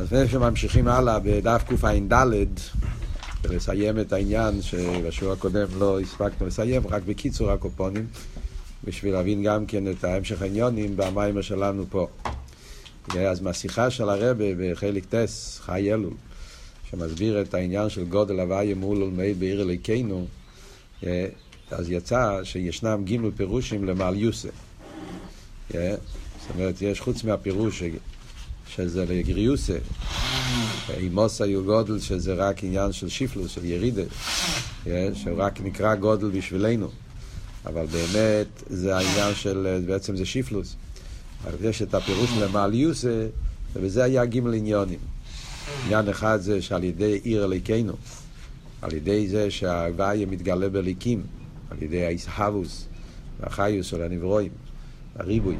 אז לפני שממשיכים הלאה בדף קע"ד, ולסיים את העניין שבשיעור הקודם לא הספקנו לסיים, רק בקיצור הקופונים, בשביל להבין גם כן את ההמשך העניונים במיימר שלנו פה. אז מהשיחה של הרבה בחלק טס, חי אלול, שמסביר את העניין של גודל הוויה מול עולמי בעיר אליקנו, אז יצא שישנם גימל פירושים למעל יוסה. זאת אומרת, יש חוץ מהפירוש שזה לגריוסה, אימוס היו גודל שזה רק עניין של שיפלוס, של ירידה, שרק נקרא גודל בשבילנו. אבל באמת זה העניין של, בעצם זה שיפלוס. אבל יש את הפירוש למעל יוסה, וזה היה גימל עניונים. עניין אחד זה שעל ידי עיר אליקנו, על ידי זה שההוויה מתגלה בליקים, על ידי האיסהבוס והחיוס של הנברואים, הריבוי.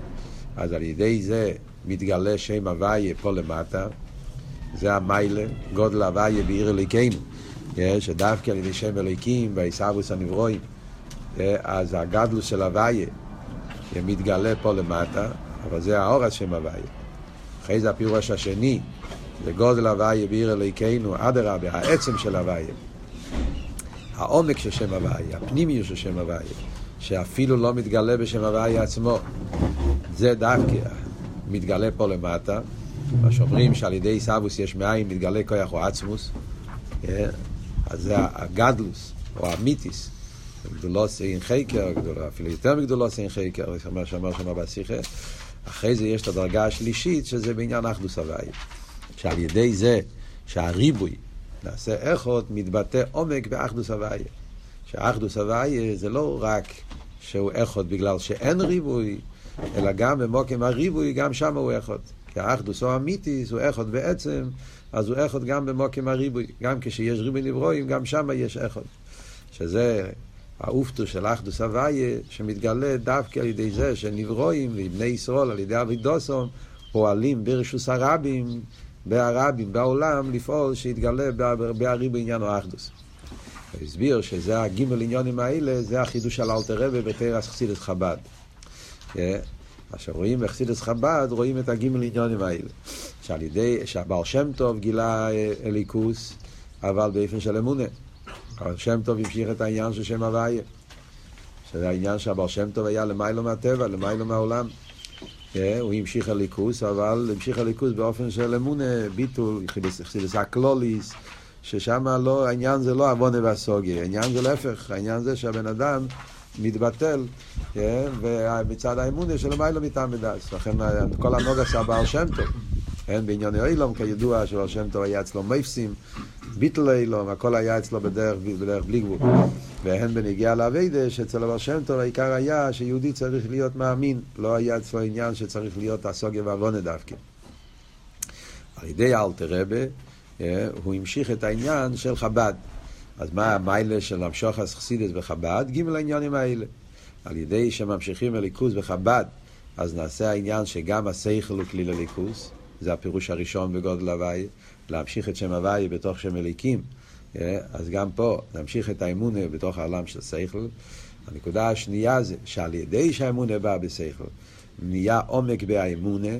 אז על ידי זה מתגלה שם הוויה פה למטה, זה המיילה, גודל הוויה בעיר אליקנו, שדווקא על ידי שם אליקים והאיסהבוס הנברואים, אז הגדלוס של הוויה מתגלה פה למטה, אבל זה האור שם הוויה. אחרי זה הפירוש השני, זה גודל הוויה בעיר אליקנו, אדרבה, העצם של הוויה. העומק של שם הוויה, הפנימיות של שם הוויה, שאפילו לא מתגלה בשם הוויה עצמו. זה דווקא מתגלה פה למטה, מה שאומרים שעל ידי עיסאוווס יש מאין מתגלה כוח או עצמוס, אז זה הגדלוס, או המיתיס, גדולוס אין חקר, אפילו יותר מגדולוס אין חקר, מה שאמר שם בשיחה. אחרי זה יש את הדרגה השלישית, שזה בעניין אחדוס הוויה. שעל ידי זה שהריבוי נעשה איכות, מתבטא עומק באחדוס הוויה. שאחדוס הוויה זה לא רק שהוא איכות בגלל שאין ריבוי, אלא גם במוקם הריבוי, גם שם הוא איכות. כי האחדוס או אמיתיס הוא איכות בעצם, אז הוא איכות גם במוקם הריבוי. גם כשיש ריבוי נברואים, גם שם יש איכות. שזה האופטו של אחדוס הוויה, שמתגלה דווקא על ידי זה שנברואים ובני ישראל על ידי אבידוסום פועלים ברשוס הרבים, בהרבים, בעולם, לפעול שיתגלה בהרי בעניין האחדוס. הוא הסביר שזה הגימל עניונים האלה, זה החידוש של אלתר רבי בתרס חסידס חב"ד. מה שרואים בחסידס חב"ד, רואים את הגימל עניונים האלה. שעל ידי, שהבר שם טוב גילה אליקוס, אבל באופן של אמונה. אבל שם טוב המשיך את העניין של שם הוויה. שזה העניין שהבר שם טוב היה למיילו מהטבע, למיילו מהעולם. הוא המשיך הליכוס, אבל המשיך הליכוס באופן של אמונה, ביטול, חסידס הקלוליס, ששם לא, העניין זה לא עוונה והסוגיה, העניין זה להפך, העניין זה שהבן אדם מתבטל, ומצד האמונה של מיילו מטעם מדס. לכן כל הנוג עשה בעל שם טוב. כן, בענייני אילום, כידוע שבעל שם טוב היה אצלו מייפסים, ביטל אילום, הכל היה אצלו בדרך, בלי גבול. והן בנגיעה לאביידה, שאצל הבעל שם טוב העיקר היה שיהודי צריך להיות מאמין, לא היה אצלו עניין שצריך להיות הסוגיה ועוונה דווקא. על ידי אלתר רבה, הוא המשיך את העניין של חב"ד. אז מה המיילה של המשוך חסידס בחב"ד? גימל העניינים האלה. על ידי שממשיכים הליכוז בחב"ד, אז נעשה העניין שגם השכל הוא כלי לליכוז, זה הפירוש הראשון בגודל הוואי, להמשיך את שם הוואי בתוך שם אליקים. אז גם פה נמשיך את האמונה בתוך העולם של שכל. הנקודה השנייה זה שעל ידי שהאמונה באה בשכל, נהיה עומק באמונה,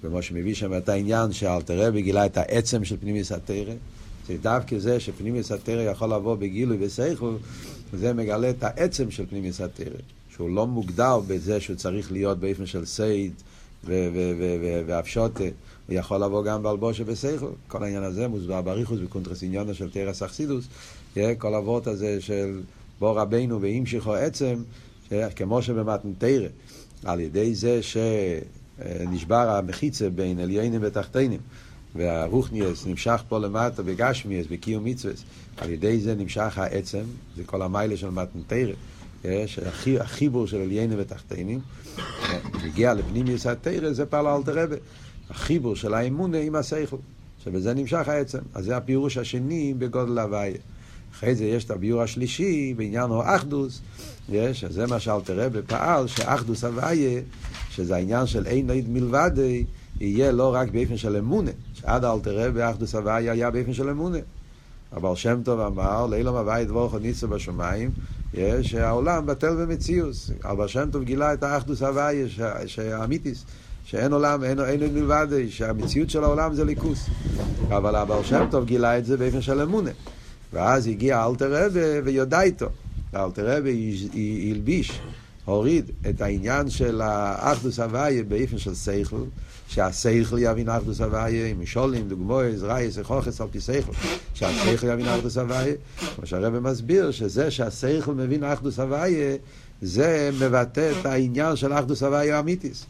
כמו שמביא שם את העניין שאלטער רבי גילה את העצם של פנימיות התורה. זה דווקא זה שפנימיות התורה יכול לבוא בגילוי בשכל, זה מגלה את העצם של פנימיות התורה. שהוא לא מוגדר בזה שהוא צריך להיות באופן של סוד והפשטה, הוא יכול לבוא גם בלבושי השכל. כל העניין הזה מוסבר באריכות בקונטרס עניינה של תורת החסידות, כל אבות הזה של בוא רבינו והמשיכו עצם, כמו שבמתנתרא, על ידי זה שנשבר המחיצה בין עליינים ותחתינים. והרוחניאס נמשך פה למטה בגשמיאס, בקיום מצווה, על ידי זה נמשך העצם, זה כל המיילה של מתנתרא, החיבור של עליינים ותחתינים, מגיע לפנימיוס התרא, זה פעל אלתר רבה. החיבור של האמונה עם השכל, שבזה נמשך העצם. אז זה הפירוש השני בגודל הוויה. אחרי זה יש את הביור השלישי בעניין האחדוס, יש, זה מה שאלתר רבי פעל, שאחדוס הוויה, שזה העניין של אין עד מלבדי, יהיה לא רק באופן של אמונה, שעד אלתר רבי אחדוס הוויה היה באופן של אמונה. אבל שם טוב אמר, לאילום הוויה דבורך ניסו בשמיים, יש, העולם בטל במציאוס. אבל שם טוב גילה את האחדוס הוויה, שהאמיתיס. שאין עולם, אין, אין מלבד, שהמציאות של העולם זה ליכוס. אבל הבעל שם טוב גילה את זה באופן של אמונה. ואז הגיע אלתר רבי ויודע איתו. אלתר רבי הלביש, הוריד את העניין של האחדוס הוויה באופן של סייכל, שהסייכל יבין אחדוס הוויה, עם משולים, דוגמאות, רייס, חוכס על פי סייכל, שהסייכל יבין אחדוס הוויה, כמו שהרבא מסביר, שזה שהסייכל מבין אחדוס הוויה, זה מבטא את העניין של אחדוס הוויה האמיתיס.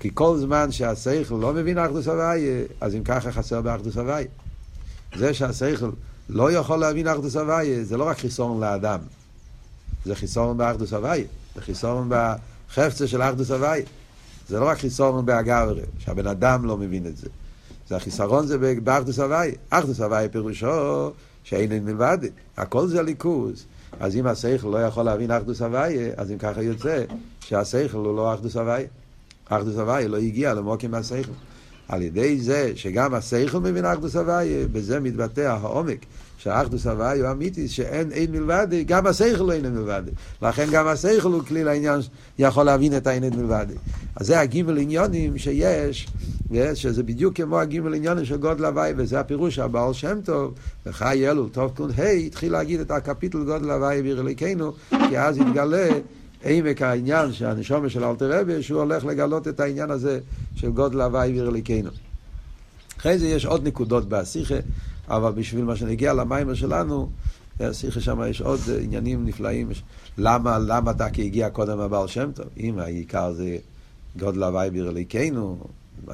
כי כל זמן שהסייכל לא מבין אחדוס הוויה, אז אם ככה חסר באחדוס הוויה. זה שהסייכל לא יכול להבין אחדוס הוויה, זה לא רק חיסרון לאדם, זה חיסרון באחדוס הוויה, זה חיסרון בחפצה של אחדוס הוויה. זה לא רק חיסרון באגברה, שהבן אדם לא מבין את זה. זה החיסרון זה באחדוס הוויה. אחדוס הוויה פירושו שאין מלבד, הכל זה ליכוז. אז אם השכל לא יכול להבין אחדוס הוויה, אז אם ככה יוצא שהשכל הוא לא אחדוס הוויה. אחדוס הוויה לא הגיע למוקים מהשכל. על ידי זה שגם השכל מבין אחדוס הוויה, בזה מתבטא העומק שהאחדוס הוויה הוא אמיתי, שאין אין מלבד, גם השכל לא אין מלבד. לכן גם השכל הוא כלי לעניין, יכול להבין את האין מלבד. אז זה הגימל עניונים שיש, שזה בדיוק כמו הגימל עניונים של גודל הוואי, וזה הפירוש הבעל שם טוב, וחי אלול, טוב קון ה', התחיל להגיד את הקפיטל גודל הוואי בעיר כי אז התגלה עמק העניין שהנשומה של אלתר רבי, שהוא הולך לגלות את העניין הזה של גודל הוואי ועיר אחרי זה יש עוד נקודות בהסיכה, אבל בשביל מה שנגיע למיימר שלנו, השיחה שם יש עוד עניינים נפלאים. למה, למה דקה הגיע קודם הבעל שם טוב? אם העיקר זה גודל הוואי בעיר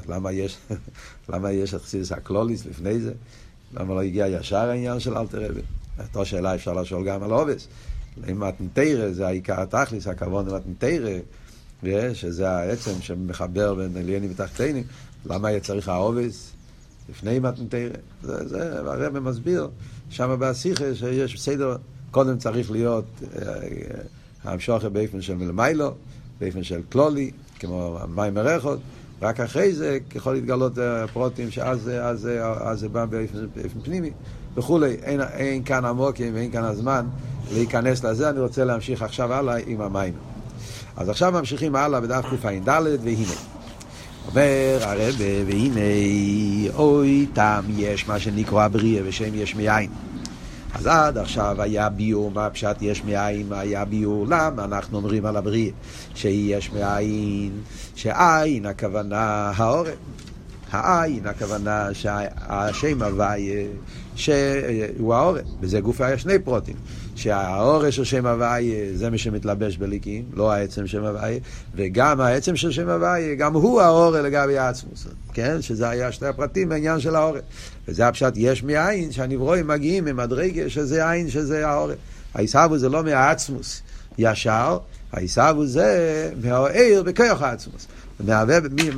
למה יש, למה יש את חסידס הקלוליס לפני זה? למה לא הגיע ישר העניין של אלתר רבי? אותה שאלה אפשר לשאול גם על עובס. אם מתנתרא זה העיקר התכליס, הכבוד למתנתרא, שזה העצם שמחבר בין עליינים ותחתינים, למה היה צריך העובס לפני מתנתרא? זה, זה הרב מסביר שם בהסיכה שיש סדר, קודם צריך להיות המשוכר אה, באופן של מלמיילו, באופן של כלולי, כמו מים מרחות, רק אחרי זה יכול להתגלות אה, פרוטים שאז אז, אז, זה בא באופן, באופן פנימי וכולי. אין, אין כאן עמוקים ואין כאן הזמן להיכנס לזה, אני רוצה להמשיך עכשיו הלאה עם המים. אז עכשיו ממשיכים הלאה בדף קע"ד, והנה. אומר הרב, והנה, אוי תם יש מה שנקרא בריאה בשם יש מאין. אז עד עכשיו היה ביור, מה פשט יש מאין, היה ביור, למה אנחנו אומרים על הבריאה שיש מאין, שעין הכוונה העורף. העין הכוונה שהשם הוויה שהוא העורף, וזה גוף היה שני פרוטים. שהאורש של שם הוויה זה מי שמתלבש בליקים, לא העצם שם הוויה, וגם העצם של שם הוויה, גם הוא האורש לגבי העצמוס, כן? שזה היה שני הפרטים בעניין של האורש. וזה הפשט יש מאין, שהנברואים מגיעים ממדרגה שזה עין שזה האורש. העיסבו זה לא מהעצמוס ישר, העיסבו זה מהעיר בכוח העצמוס.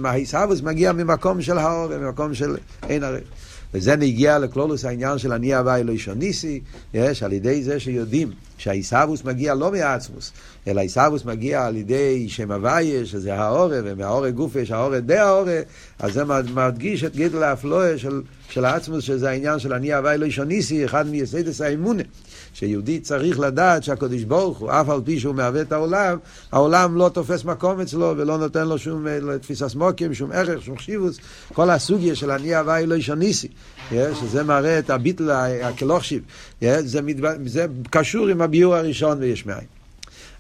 העיסבוס מגיע ממקום של האורש, ממקום של אין הרי. וזה נגיע לכלולוס העניין של אני הווה אלוהישון ניסי, יש, על ידי זה שיודעים שהעיסאוווס מגיע לא מהעצמוס, אלא העיסאוווס מגיע על ידי שם הוויה, שזה האורה, ומהאורה גופה, שהאורה די האורה, אז זה מדגיש את גדל האפלואה של, של העצמוס, שזה העניין של אני הווה אלוהישון ניסי, אחד מייסדס האמונה. שיהודי צריך לדעת שהקדוש ברוך הוא, אף על פי שהוא מהווה את העולם, העולם לא תופס מקום אצלו ולא נותן לו שום אה, תפיסת מוקים, שום ערך, שום חשיבוס. כל הסוגיה של אני הוואי לא ישניסי, שזה מראה את הביטל הכלוכשיב, זה, זה קשור עם הביור הראשון ויש מאין.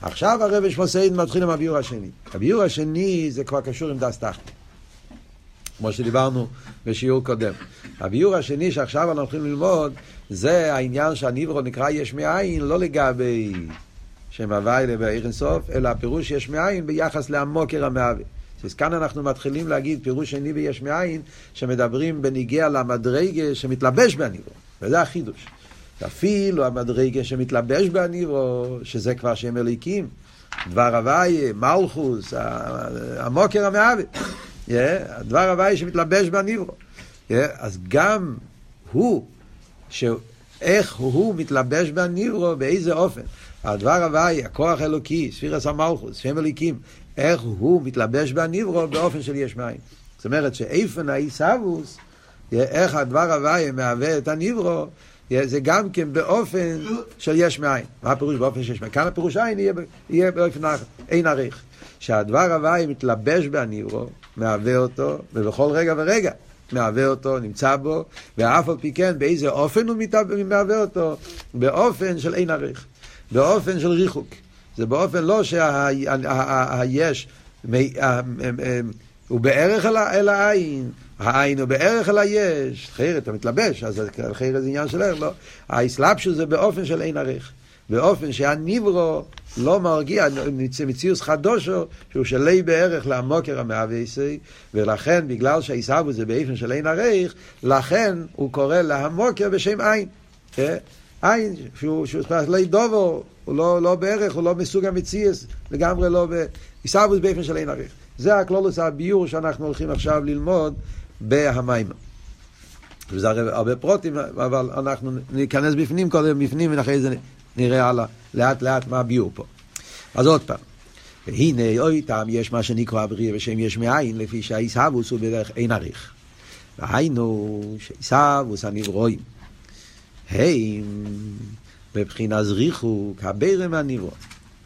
עכשיו הרב שמוסיין מתחיל עם הביור השני. הביור השני זה כבר קשור עם דס תחתי. כמו שדיברנו בשיעור קודם. הביור השני שעכשיו אנחנו הולכים ללמוד, זה העניין שהניברו נקרא יש מאין, לא לגבי שם הוואי לבאר אינסוף, אלא הפירוש יש מאין ביחס לעמוקר המהווה. אז כאן אנחנו מתחילים להגיד פירוש שני ביש מאין, שמדברים בניגיע למדרגה שמתלבש בהניברו, וזה החידוש. אפילו המדרגה שמתלבש בהניברו, שזה כבר שם אליקים, דבר הוואי, מלכוס, המוקר המהווה. הדבר הוואי שמתלבש בניברו. אז גם הוא, איך הוא מתלבש בניברו, באיזה אופן. הדבר הוואי, הכוח האלוקי, ספירס המלכוס, שם אליקים, איך הוא מתלבש בניברו באופן של יש מים. זאת אומרת שאיפן האיסאוווס, איך הדבר הוואי מהווה את הניברו, זה גם כן באופן של יש מאין. מה הפירוש באופן של יש מאין? כאן הפירוש עין יהיה, יהיה באופן אין עריך. שהדבר הוואי מתלבש בניברו, מהווה אותו, ובכל רגע ורגע מהווה אותו, נמצא בו, ואף על פי כן, באיזה אופן הוא מהווה אותו? באופן של אין ערך, באופן של ריחוק. זה באופן לא שהיש הוא בערך אל העין, העין הוא בערך אל היש, אחרת אתה מתלבש, אז אחרת זה עניין של ערך, לא. האסלאפשוס זה באופן של אין ערך. באופן שהניברו לא מרגיע, מציאוס חדושו, שהוא שלי בערך לעמוקר המאבייסי, ולכן, בגלל שהעיסאוו זה באופן של אין ערך, לכן הוא קורא להמוקר בשם עין. אה? עין, שהוא, שהוא לא דובו, הוא לא, לא בערך, הוא לא מסוג המציאס, לגמרי לא ב... עיסאוו זה באופן של אין ערך. זה הכלולוס הביור שאנחנו הולכים עכשיו ללמוד בהמיימה. וזה הרבה פרוטים, אבל אנחנו ניכנס בפנים קודם, בפנים, ואחרי זה נראה הלאה, לאט לאט מה הביור פה. אז עוד פעם, והנה אוי טעם יש מה שנקרא בריאה בשם יש מאין, לפי שהעיסאוווס הוא בדרך אין עריך. והיינו שעיסאוווס הנברואים, הם בבחינה זריחו כבירם הנברוא.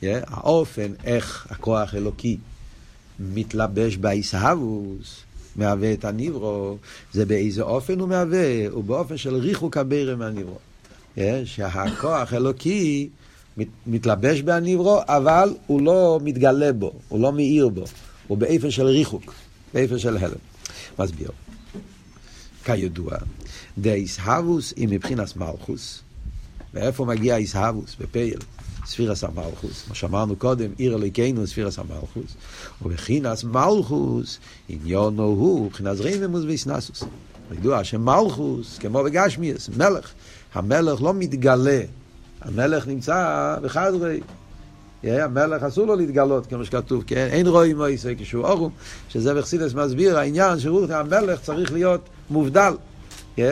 האופן איך הכוח אלוקי מתלבש בעיסאוווס, מהווה את הנברו, זה באיזה אופן הוא מהווה, הוא באופן של ריחוק הבירם מהנברו. שהכוח אלוקי מתלבש בהנברו, אבל הוא לא מתגלה בו, הוא לא מאיר בו, הוא באיפן של ריחוק, באיפן של הלם. מסביר. כידוע, דאיסהבוס היא מבחינת מלכוס. ואיפה מגיע איסהבוס? בפייל. ספירס המלכוס, מה שאמרנו קודם, עיר אלוהינו ספירס המלכוס, ובחינס מלכוס, עניונו הוא, מבחינת רממוס ואיסנסוס. ידוע שמלכוס, כמו בגשמיאס, מלך, המלך לא מתגלה, המלך נמצא בחדרי. המלך אסור לו להתגלות, כמו שכתוב, כן? אין רואים מויסא כשהוא אורום, שזה בחסידס מסביר העניין שהמלך צריך להיות מובדל.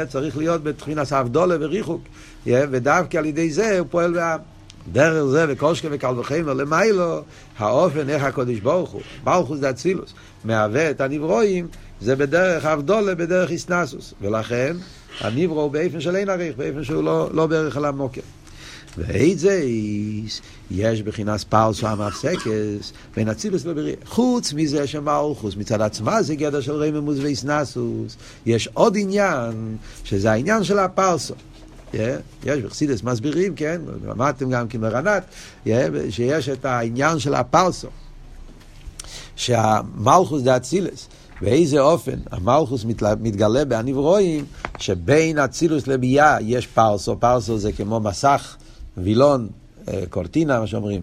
צריך להיות בתחילת האבדולה וריחוק, ודווקא על ידי זה הוא פועל בעם. דרך זה וקושקה וקל וחמר למיילו, האופן איך הקודש ברוך הוא, ברוך זה אצילוס, מהווה את הנברואים, זה בדרך אבדולה, בדרך איסנסוס. ולכן, הנברו הוא באופן של אין עריך, באופן שהוא לא, לא בערך על המוקר. ואית זה יש בחינס פרסו המפסקס בין אצילוס לבריאה. חוץ מזה שמלכוס מצד עצמה זה גדר של רממוס ואיסנסוס, יש עוד עניין, שזה העניין של הפרסו. יש בחסידס מסבירים, כן, למדתם גם כמרנת, שיש את העניין של הפרסו, שהמלכוס דה אצילס, באיזה אופן המלכוס מתגלה בהנברואים, שבין אצילוס לביאה יש פרסו, פרסו זה כמו מסך, וילון, אה, קורטינה, מה שאומרים,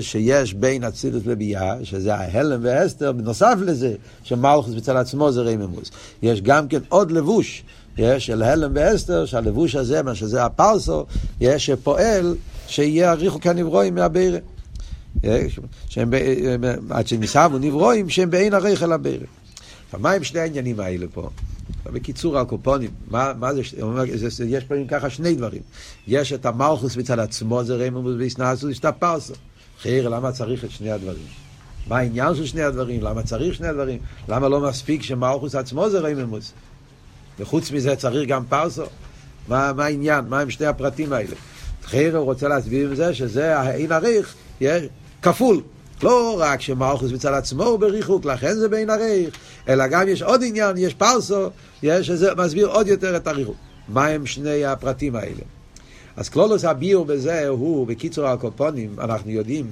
שיש בין אצילוס לביאה, שזה ההלם והסתר, בנוסף לזה, שמלכוס בצד עצמו זה רממוס. יש גם כן עוד לבוש. יש של הלם ואסתר, שהלבוש הזה, מה שזה הפרסו, יש שפועל שיהיה הריחוק הנברואים מהבירה. שהם, עד שניסבו נברואים, שהם בעין הריח אל הבירה. מה עם שני העניינים האלה פה? בקיצור הקופונים, מה, מה זה, יש פה ככה שני דברים. יש את המלכוס מצד עצמו, זה רממוס ואיסנסוס, יש את הפרסו. חייר, למה צריך את שני הדברים? מה העניין של שני הדברים? למה צריך שני הדברים? למה לא מספיק שמלכוס עצמו זה רממוס? וחוץ מזה צריך גם פרסו. מה, מה העניין? מה עם שני הפרטים האלה? חייר הוא רוצה להסביר עם זה שזה האין עריך, כפול. לא רק שמלכוס מצד עצמו הוא בריחוק, לכן זה בעין עריך, אלא גם יש עוד עניין, יש פרסו, יש שזה מסביר עוד יותר את הריחוק. מה הם שני הפרטים האלה? אז קלולוס הביור בזה הוא, בקיצור הקופונים, אנחנו יודעים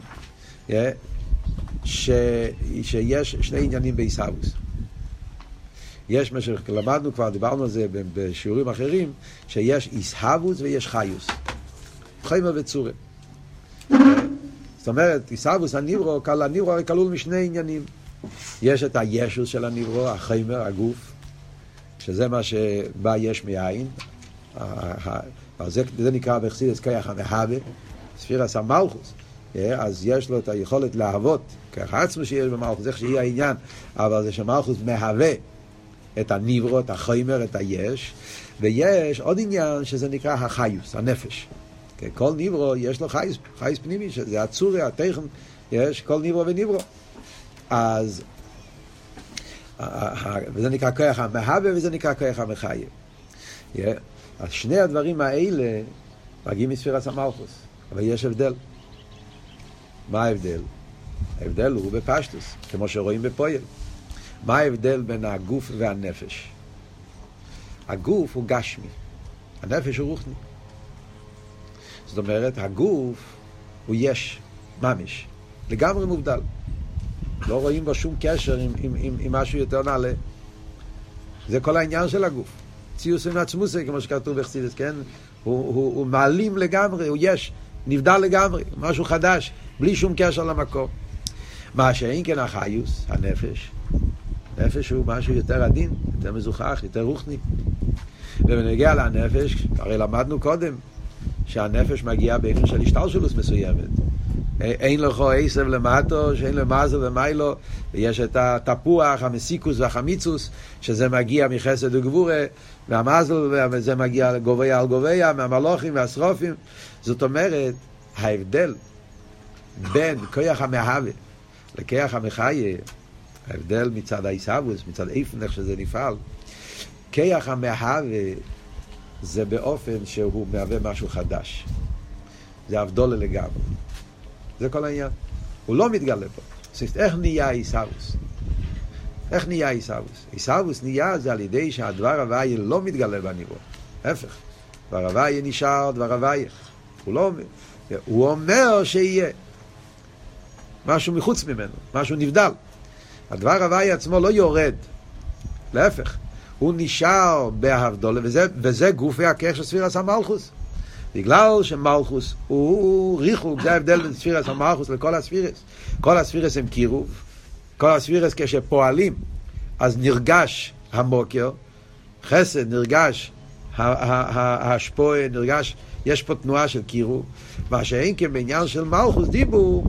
ש, שיש שני עניינים בעיסאוויס. יש מה שלמדנו כבר, דיברנו על זה בשיעורים אחרים, שיש איסהבוס ויש חיוס. חיימר וצורה. זאת אומרת, איסהבוס הניברו, הניברו הרי כלול משני עניינים. יש את הישוס של הניברו, החיימר, הגוף, שזה מה שבא יש מאין. זה, זה נקרא בחסידס כיח המהווה, ספירס המלכוס. אז יש לו את היכולת להוות, ככה עצמו שיש במלכוס, איך שיהיה העניין, אבל זה שמלכוס מהווה. את הניברו, את החיימר, את היש, ויש עוד עניין שזה נקרא החיוס, הנפש. כן, כל ניברו יש לו חייס, חייס פנימי, שזה הצורי, התכן, יש כל ניברו וניברו. אז, וזה נקרא כוח המהווה וזה נקרא כוח המחייב. אז שני הדברים האלה מגיעים מספירת המלכוס, אבל יש הבדל. מה ההבדל? ההבדל הוא בפשטוס, כמו שרואים בפויל. מה ההבדל בין הגוף והנפש? הגוף הוא גשמי, הנפש הוא רוחני. זאת אומרת, הגוף הוא יש, ממש, לגמרי מובדל. לא רואים בו שום קשר עם, עם, עם, עם משהו יותר נעלה. זה כל העניין של הגוף. ציוס עם עצמוסי, כמו שכתוב בחסידס, כן? הוא, הוא, הוא מעלים לגמרי, הוא יש, נבדל לגמרי, משהו חדש, בלי שום קשר למקום. מה שאין כן החיוס, הנפש, נפש הוא משהו יותר עדין, יותר מזוכח, יותר רוחני. ובנגיע לנפש, הרי למדנו קודם, שהנפש מגיעה באופן של השתלשלוס מסוימת. אין לך עשב למטו, שאין מזל ומיילו, ויש את התפוח, המסיקוס והחמיצוס, שזה מגיע מחסד וגבורה, והמזל, וזה מגיע גוביה על גוביה, מהמלוכים והשרופים. זאת אומרת, ההבדל בין כוח המהווה לכוח המחיה, ההבדל מצד העיסאוויס, מצד איפן איך שזה נפעל, כיח המהווה זה באופן שהוא מהווה משהו חדש. זה אבדולה לגמרי. זה כל העניין. הוא לא מתגלה פה. זאת איך נהיה עיסאוויס? איך נהיה עיסאוויס? עיסאוויס נהיה זה על ידי שהדבר הוויה לא מתגלה בניבו. ההפך. דבר הוויה נשאר דבר הוויה. הוא לא אומר. הוא אומר שיהיה. משהו מחוץ ממנו, משהו נבדל. הדבר הוואי עצמו לא יורד, להפך, הוא נשאר בהבדולה, וזה, וזה גופי הכך של ספירס המלכוס. בגלל שמלכוס הוא ריחוק, זה ההבדל בין ספירס המלכוס לכל הספירס. כל הספירס הם קירוב, כל הספירס כשפועלים, אז נרגש המוקר, חסד נרגש השפועה, נרגש, יש פה תנועה של קירוב, מה שאין כן בעניין של מלכוס דיבור,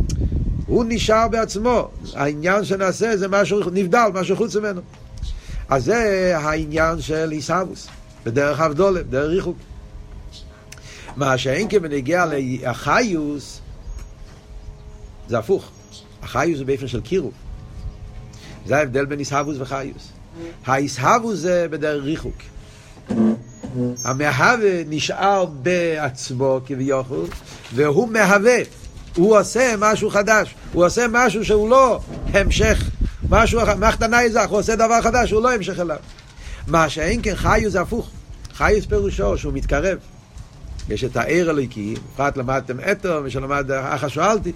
הוא נשאר בעצמו. העניין שנעשה זה משהו נבדל, משהו חוץ ממנו. אז זה העניין של עיסאוווס, בדרך אבדולה, בדרך ריחוק. מה שאין כבנגיע לאחיוס, זה הפוך. החיוס זה באופן של קירוב. זה ההבדל בין עיסאוווס וחיוס. העיסאוווס זה בדרך ריחוק. המהווה נשאר בעצמו כביכול, והוא מהווה. הוא עושה משהו חדש, הוא עושה משהו שהוא לא המשך, משהו, מערכת הנייזך, הוא עושה דבר חדש, הוא לא המשך אליו. מה שאין כן חיוס זה הפוך, חיוס פירושו שהוא מתקרב. יש את העיר הליקי, בפרט למדתם אתו, מי שלמד אחר שואלתי,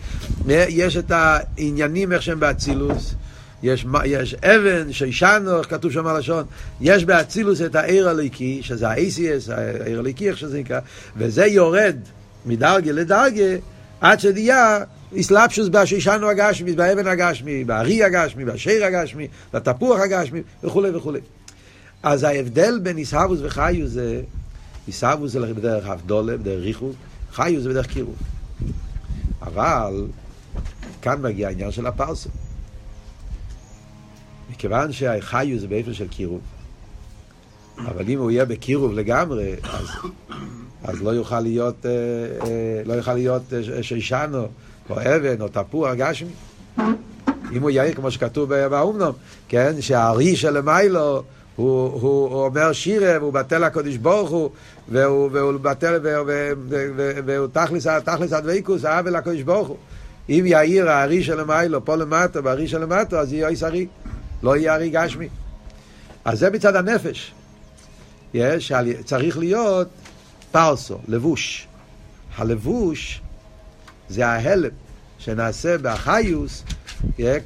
יש את העניינים איך שהם באצילוס, יש, יש אבן, שישנו, איך כתוב שם הלשון, יש באצילוס את העיר הליקי, שזה ה-ACS, העיר הליקי, איך שזה נקרא, וזה יורד מדרגה לדרגה, עד שנהיה איסלאפשוס בשישנו הגשמי, באבן הגשמי, בארי הגשמי, בשיר הגשמי, בתפוח הגשמי וכולי וכולי. אז ההבדל בין איסהבוס וחיוס זה, איסהבוס זה בדרך אבדולה, בדרך ריחוב, חיוס זה בדרך קירוב. אבל כאן מגיע העניין של הפרסה. מכיוון שהחיוס זה באופן של קירוב, אבל אם הוא יהיה בקירוב לגמרי, אז אז לא יוכל להיות, אה, אה, לא יוכל להיות אה, שישנו, או אבן, או תפוח גשמי. אם הוא יאיר, כמו שכתוב באומנום, כן, שהארי של מיילו, הוא, הוא, הוא אומר שירה, והוא בטל הקודש ברוך הוא, והוא, והוא בטל, והוא תכלס, תכלס הדבקוס, העוול הקודש ברוך הוא. אם יאיר הארי של מיילו פה למטה, בארי של למטה, אז יהיה איס ארי, לא יהיה ארי גשמי. אז זה מצד הנפש. יש, צריך להיות פרסו, לבוש. הלבוש זה ההלם שנעשה באחיוס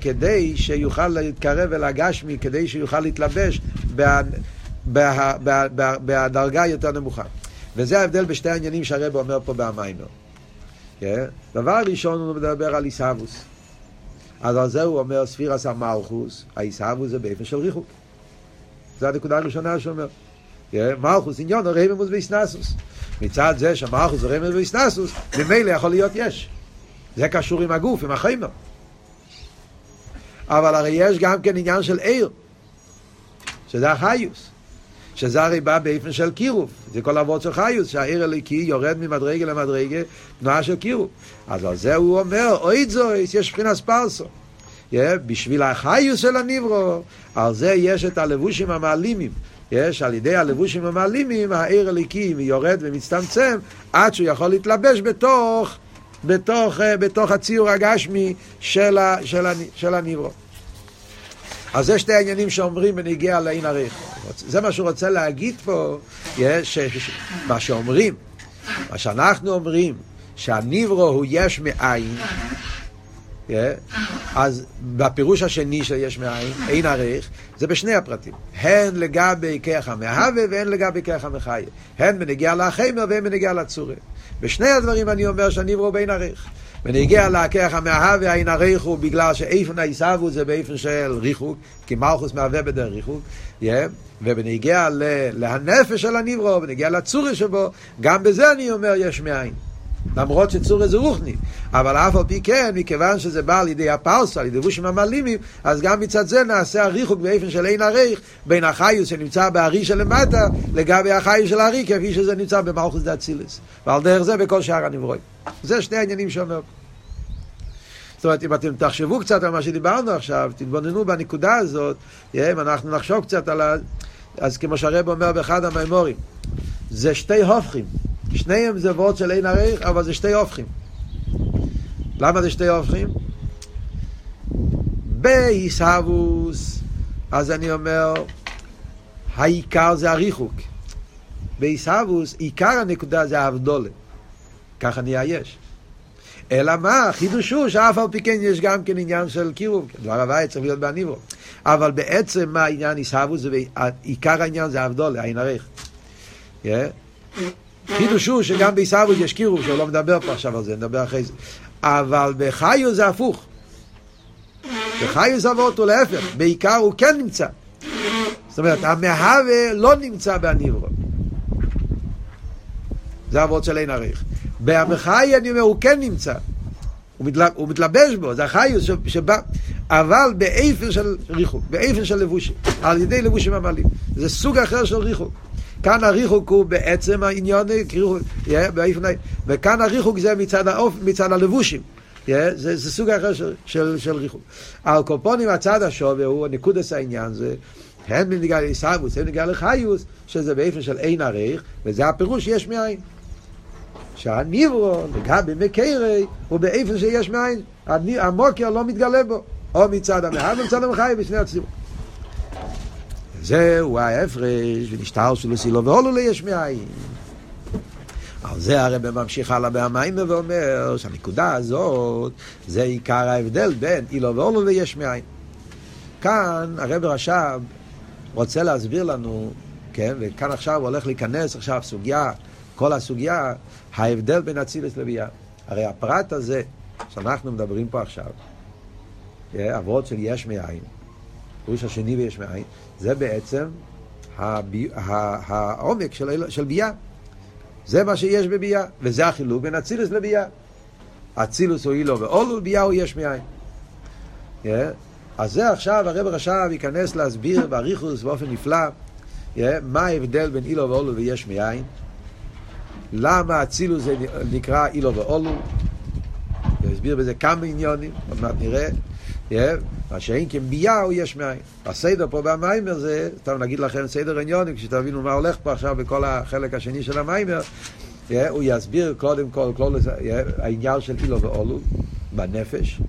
כדי שיוכל להתקרב אל הגשמי, כדי שיוכל להתלבש בדרגה יותר נמוכה. וזה ההבדל בשתי העניינים שהרב אומר פה באמיינו. דבר ראשון הוא מדבר על עיסאוווס. אז על זה הוא אומר ספירס המלכוס, העיסאוווס זה באופן של ריחוק. זו הנקודה הראשונה שהוא אומר. מלכוס עניון רממוס ואיסנסוס. מצד זה שמלכוס רממוס ואיסנסוס, ממילא יכול להיות יש. זה קשור עם הגוף, עם החיימר. אבל הרי יש גם כן עניין של עיר, שזה החיוס. שזה הרי בא באופן של קירוב, זה כל אבות של חיוס, שהעיר הליקי יורד ממדרגה למדרגה, תנועה של קירוב. אז על זה הוא אומר, אוי זויס, יש מבחינת פרסו. Yeah, בשביל החיוס של הניברו, על זה יש את הלבושים המעלימים. יש על ידי הלבושים המעלימים, העיר הליקי יורד ומצטמצם עד שהוא יכול להתלבש בתוך, בתוך, אה, בתוך הציור הגשמי של, ה, של, ה, של הניברו. אז זה שתי העניינים שאומרים בנגיע לעין הריך. זה מה שהוא רוצה להגיד פה, יש, ש, מה שאומרים, מה שאנחנו אומרים, שהניברו הוא יש מאין, אז בפירוש השני של יש מאין, אין ערך, זה בשני הפרטים. הן לגבי כיח המהווה והן לגבי כיח המחיה. הן בנגיע לחמר והן בנגיע לצורה. בשני הדברים אני אומר שהניברו בין ערך. ונגיע לכך המאהבה אין הריחוק בגלל שאיפן העיסבו זה באיפן של ריחוק, כי מלכוס מהווה בדרך ריחוק, yeah. ובנגיע להנפש של הניברו, ונגיע לצורי שבו, גם בזה אני אומר יש מאין. למרות שצורי זה רוחני, אבל אף על פי כן, מכיוון שזה בא על ידי הפרסה, על ידי בושים המלימים, אז גם מצד זה נעשה הריחוק באופן של אין הריח, בין החיוס שנמצא בארי שלמטה, לגבי החיוס של הארי, כפי שזה נמצא במלכוס דאצילס. ועל דרך זה בכל שאר הנברואים. זה שני העניינים שאומר. זאת אומרת, אם אתם תחשבו קצת על מה שדיברנו עכשיו, תתבוננו בנקודה הזאת, אם אנחנו נחשוב קצת על ה... אז כמו שהרב אומר באחד המימורים, זה שתי הופכים. שניהם זה וורד של אין ערך, אבל זה שתי הופכים. למה זה שתי הופכים? בעיסאוווס, אז אני אומר, העיקר זה הריחוק. בעיסאוווס, עיקר הנקודה זה האבדולה. ככה נהיה יש. אלא מה, החידוש הוא שאף על פי כן יש גם כן עניין של קירוב, דבר הוואי צריך להיות בעניבו. אבל בעצם מה העניין עיסאוווס, עיקר העניין זה האבדולה, העין ערך. Yeah. חידוש הוא שגם בעיסאוווס יש קירוב, שהוא לא מדבר פה עכשיו על זה, נדבר אחרי זה. אבל בחיו זה הפוך. בחיו זה אבות הוא להפך, בעיקר הוא כן נמצא. זאת אומרת, המהווה לא נמצא בעניברו. זה אבות של אין עריך. בהמחאי אני אומר, הוא כן נמצא. הוא, מתלב, הוא מתלבש בו, זה החיוס שבא, אבל באיפן של ריחוק, באיפן של לבושים, על ידי לבושים עמלים. זה סוג אחר של ריחוק. כאן הריחוק הוא בעצם העניין, וכאן הריחוק זה מצד, האופ, מצד הלבושים. Yeah, זה, זה סוג אחר של, של, של ריחוק. על קופונים הצד השווה הוא, נקודס העניין זה, הן בנגיעה לעיסאוווס, הן בנגיעה לחיוס, שזה באופן של אין עריך, וזה הפירוש יש מאין. שהניברו, לגבי מקרי, הוא באופן שיש מאין, המוקר לא מתגלה בו, או מצד המאהב ומצד המחי בשני הציבור. זהו ההפרש, ונשתר שלו סילו והולו ליש מאין. על זה הרב ממשיך הלאה בהמים ואומר שהנקודה הזאת זה עיקר ההבדל בין אילו ואולו ליש מאין. כאן הרב רש"ב רוצה להסביר לנו, כן, וכאן עכשיו הוא הולך להיכנס עכשיו סוגיה, כל הסוגיה, ההבדל בין אצילס לביאה. הרי הפרט הזה שאנחנו מדברים פה עכשיו, אבות של יש מאין, פירוש השני ויש מאין, זה בעצם הבי, העומק של, של ביאה. זה מה שיש בביאה, וזה החילוק בין אצילוס לביאה. אצילוס הוא אילו ואולו, ביאה הוא יש מאין. Yeah. אז זה עכשיו, הרב עכשיו ייכנס להסביר באריכוס באופן נפלא yeah, מה ההבדל בין אילו ואולו ויש מאין. למה אצילוס זה נקרא אילו ואולו. יסביר בזה כמה עניונים, עוד מעט נראה. Yeah, מה שאין כביאה הוא יש מאין. הסדר פה במיימר זה, סתם נגיד לכם סדר עניונים, כשתבינו מה הולך פה עכשיו בכל החלק השני של המיימר, הוא יסביר קודם כל, כל העניין של אילו ואולו בנפש,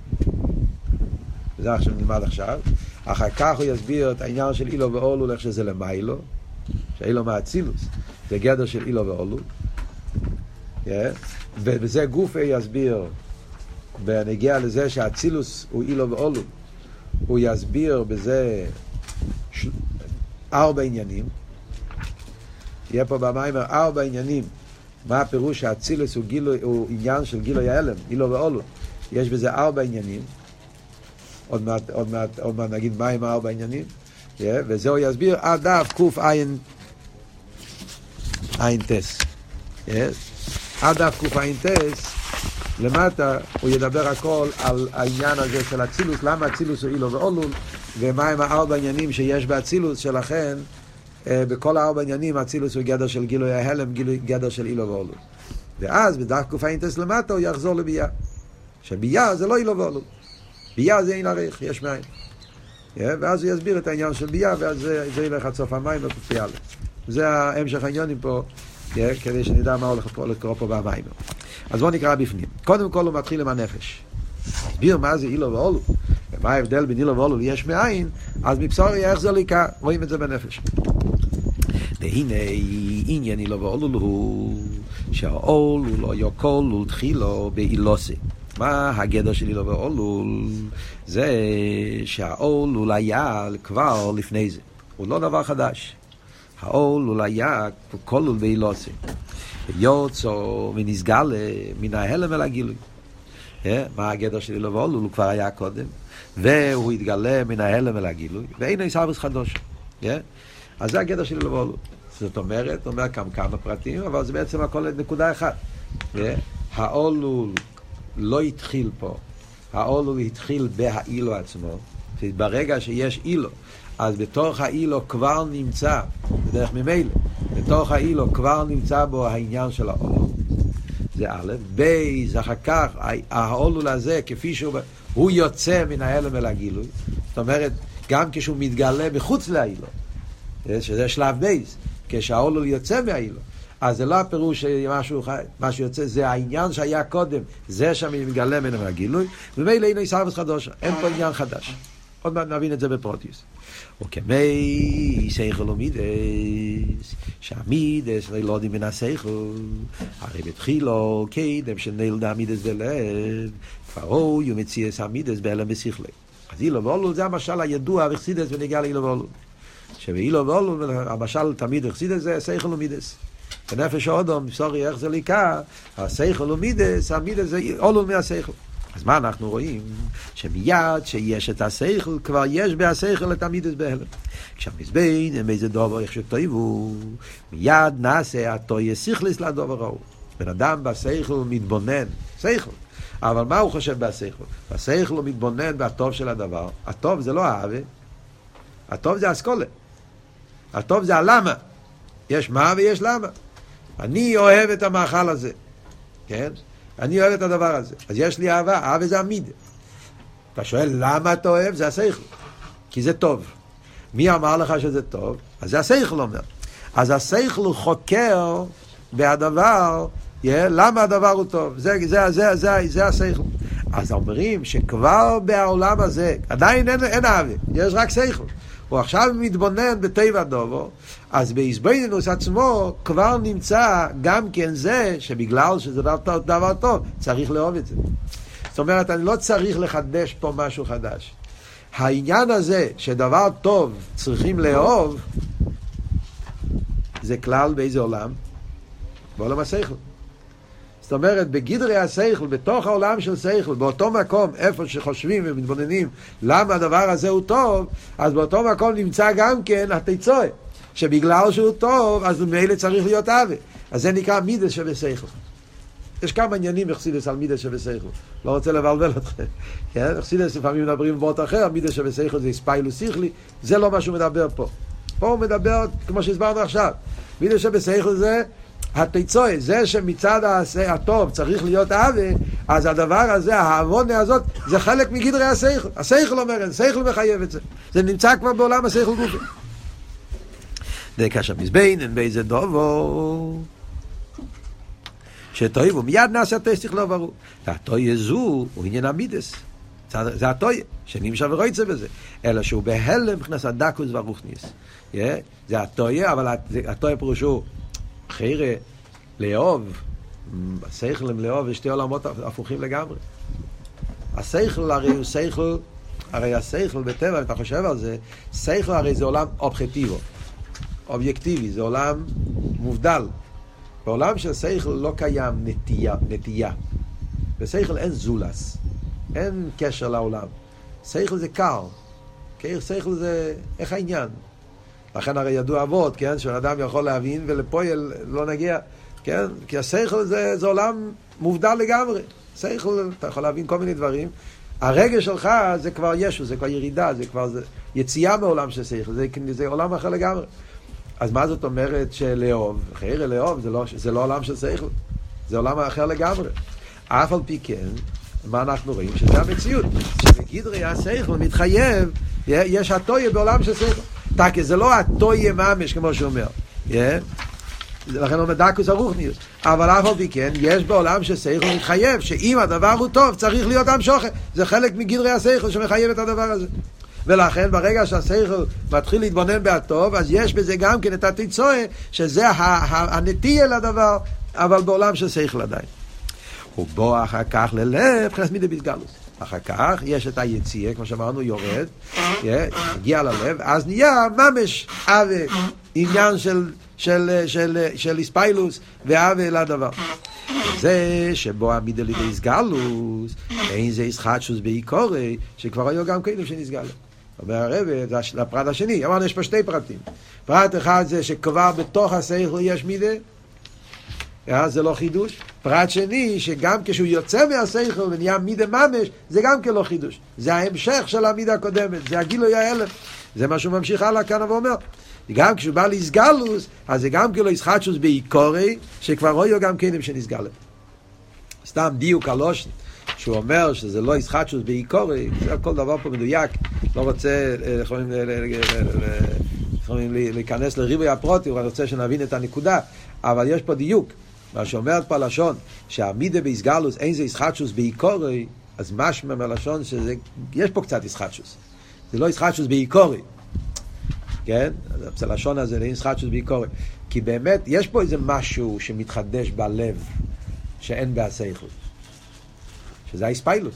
זה עכשיו נלמד עכשיו, אחר כך הוא יסביר את העניין של אילו ואולו, איך שזה למיילו, שאילו מאצילוס, זה גדר של אילו ואולו, ובזה גופי יסביר בנגיע לזה שהאצילוס הוא אילו ואולו, הוא יסביר בזה של... ארבע עניינים. יהיה פה במיימר ארבע עניינים. מה הפירוש שהאצילוס הוא, גילו, הוא עניין של גילוי ההלם, אילו ואולו. יש בזה ארבע עניינים. עוד מעט, עוד מעט, עוד מעט נגיד מה עם ארבע עניינים. Yeah, וזה הוא יסביר עד דף קע"ט. עד דף קע"ט למטה הוא ידבר הכל על העניין הזה של אצילוס, למה אצילוס הוא אילו ואולול, ומהם הארבע עניינים שיש באצילוס, שלכן אה, בכל הארבע עניינים אצילוס הוא גדר של גילוי ההלם, גדר של אילו ואולול. ואז בדף ק"ט למטה הוא יחזור לביאה. שביאה זה לא אילו ואולול. ביאה זה אין עריך, יש מים. Yeah, ואז הוא יסביר את העניין של ביאה, ואז זה, ילך עד סוף המים בפ"א. זה המשך העניינים פה, yeah, כדי שנדע מה הולך לקרוא פה במים. אז בואו נקרא בפנים. קודם כל הוא מתחיל עם הנפש. מסביר מה זה אילו ואולו. מה ההבדל בין אילו ואולול יש מאין, אז מבשורי איך זה ליקה, רואים את זה בנפש. והנה עניין אילו ואולול הוא שהאול הוא לא יוקול ולתחילו באילוסי. מה הגדר של אילו ואולול? זה שהאול הוא היה כבר לפני זה. הוא לא דבר חדש. האול הוא היה כלול באילוסי. יוצא ונסגל מן ההלם אל הגילוי. מה הגדר של אילו ואולול? הוא כבר היה קודם. והוא התגלה מן ההלם אל הגילוי, ואין איסאוויס חדוש. אז זה הגדר של אילו ואולול. זאת אומרת, הוא אומר כאן כמה פרטים, אבל זה בעצם הכל נקודה אחת. האולול לא התחיל פה, האולול התחיל בהאילו עצמו. ברגע שיש אילו, אז בתוך האילו כבר נמצא, בדרך ממילא, בתוך העילה כבר נמצא בו העניין של העלול. זה א', ב', אחר כך, העלול הזה, כפי שהוא, הוא יוצא מן ההעלם אל הגילוי. זאת אומרת, גם כשהוא מתגלה מחוץ לעילה, שזה שלב בייז, כשהעלול יוצא מהעילה. אז זה לא הפירוש שמשהו מה שיוצא, זה העניין שהיה קודם, זה שמתגלה ממנו מהגילוי, וממילא הנה סרבס חדוש, אין פה עניין חדש. עוד מעט נבין את זה בפרוטיוס. וכמי סייכל ומידס, שהמידס יודעים מן הסייכל, הרי בתחילו קדם שנלדה מידס בלב, כבר הוא יומציאס המידס בהלם בשכלי. אז אילו ואולו זה המשל הידוע וחסידס ונגיע לאילו ואולו. שבאילו ואולו, המשל תמיד החסידס זה סייכל ומידס. בנפש האודום, סורי, איך זה ליקה, הסייכל ומידס, המידס זה אולו מהסייכל. אז מה אנחנו רואים? שמיד שיש את השכל, כבר יש בהשכל את המידס בהלם. כשהמזבין, הם איזה דובר איך שתויבו, מיד נעשה התויה שכליס לדובר ההוא. בן אדם בשכל מתבונן, שכל. אבל מה הוא חושב בשכל? בשכל הוא מתבונן בטוב של הדבר. הטוב זה לא האווה, הטוב זה אסכולה. הטוב זה הלמה. יש מה ויש למה. אני אוהב את המאכל הזה, כן? אני אוהב את הדבר הזה. אז יש לי אהבה, אהבה זה המידה. אתה שואל למה אתה אוהב? זה השכל. כי זה טוב. מי אמר לך שזה טוב? אז זה השכל אומר. אז השכל חוקר בהדבר, yeah, למה הדבר הוא טוב. זה, זה, זה, זה, זה השכל. אז אומרים שכבר בעולם הזה, עדיין אין, אין אהבה, יש רק שכל. הוא עכשיו מתבונן בטבע דובו, אז באיזבנינוס עצמו כבר נמצא גם כן זה שבגלל שזה דבר דבר טוב, צריך לאהוב את זה. זאת אומרת, אני לא צריך לחדש פה משהו חדש. העניין הזה שדבר טוב צריכים לאהוב, זה כלל באיזה עולם? בעולם השכל. זאת אומרת, בגדרי השכל, בתוך העולם של שכל, באותו מקום, איפה שחושבים ומתבוננים למה הדבר הזה הוא טוב, אז באותו מקום נמצא גם כן התיצואה, שבגלל שהוא טוב, אז ממילא צריך להיות עוול. אז זה נקרא מידס שבשכל. יש כמה עניינים אכסידס על מידס שבשכל. לא רוצה לבלבל אתכם. כן? אכסידס לפעמים מדברים בבוט אחר, מידס שבשכל זה ספיילוס שכלי, זה לא מה שהוא מדבר פה. פה הוא מדבר, כמו שהסברנו עכשיו, מידס שבשכל זה התיצוי, זה שמצד הטוב צריך להיות עוול, אז הדבר הזה, העוונה הזאת, זה חלק מגדרי השכל. השכל אומר, השכל מחייב את זה. זה נמצא כבר בעולם השכל גופי. דקה מזבין, אין באיזה דובו. שטויבו, מיד נעשה הטסטיך לא ברור. והטויה זו הוא עניין המידס. זה הטויה, שנמשך ורויצה בזה. אלא שהוא בהלם מבחינת הדקוס והרוכניס. זה הטויה, אבל הטויה פירושו חיירה, לאהוב, השכל עם לאהוב יש שתי עולמות הפוכים לגמרי. השכל הרי הוא שכל, הרי השכל בטבע, אם אתה חושב על זה, שכל הרי זה עולם אובחטיבו, אובייקטיבי, זה עולם מובדל. בעולם של שכל לא קיים נטייה, נטייה. בשכל אין זולס, אין קשר לעולם. שכל זה קר, שכל זה, איך העניין? לכן הרי ידוע אבות, כן, שאדם יכול להבין ולפועל לא נגיע, כן, כי השכל זה, זה עולם מובדל לגמרי. שכל, אתה יכול להבין כל מיני דברים. הרגש שלך זה כבר ישו, זה כבר ירידה, זה כבר זה יציאה מעולם של שכל, זה, זה עולם אחר לגמרי. אז מה זאת אומרת שלאהוב? חיירה לאהוב זה לא, זה לא עולם של שכל, זה עולם אחר לגמרי. אף על פי כן, מה אנחנו רואים? שזה המציאות. שבגדרי השכל מתחייב, יש הטויה בעולם של שכל. טקה, זה לא הטויה ממש, כמו שהוא אומר. Yeah. לכן אומר דקוס הרוחניוס. אבל אף על פי כן, יש בעולם שסייכל מתחייב, שאם הדבר הוא טוב, צריך להיות עם שוכר. זה חלק מגדרי הסייכל שמחייב את הדבר הזה. ולכן ברגע שהסייכל מתחיל להתבונן בהטוב, אז יש בזה גם כן את התיצואה, שזה הנטייה לדבר, אבל בעולם של סייכל עדיין. ובוא אחר כך ללב, חלק מידי ביסגלוס. אחר כך יש את היציאה, כמו שאמרנו, יורד, מגיע ללב, אז נהיה ממש עוול, עניין של, של, של, של איספיילוס ועוול לדבר. זה שבו עמיד על ידי סגלוס, אין זה ישחטשוס בעיקורי, שכבר היו גם כאלה שנסגלו. אומר הרב, זה הפרט השני, אמרנו יש פה שתי פרטים. פרט אחד זה שכבר בתוך השכל יש מידה, זה לא חידוש. פרט שני, שגם כשהוא יוצא מהשכל ונהיה מידה ממש, זה גם כן לא חידוש. זה ההמשך של המידה הקודמת, זה הגילוי האלף. זה מה שהוא ממשיך הלאה כאן ואומר. גם כשהוא בא לאיסגלוס, אז זה גם כאילו איסחטשוס בעיקורי, שכבר רויו גם כן שנסגלם. סתם דיוק הלושן, שהוא אומר שזה לא איסחטשוס בעיקורי, זה כל דבר פה מדויק, לא רוצה, יכולים להיכנס לריבוי הפרוטי, הוא רוצה שנבין את הנקודה, אבל יש פה דיוק. מה שאומרת פה הלשון, שהמידה באיסגלוס אין זה איסחטשוס בעיקורי, אז משמע מהלשון שיש פה קצת איסחטשוס. זה לא איסחטשוס בעיקורי. כן? אז הלשון הזה, אין איסחטשוס בעיקורי. כי באמת, יש פה איזה משהו שמתחדש בלב, שאין בהסייכל. שזה האיספיילוס.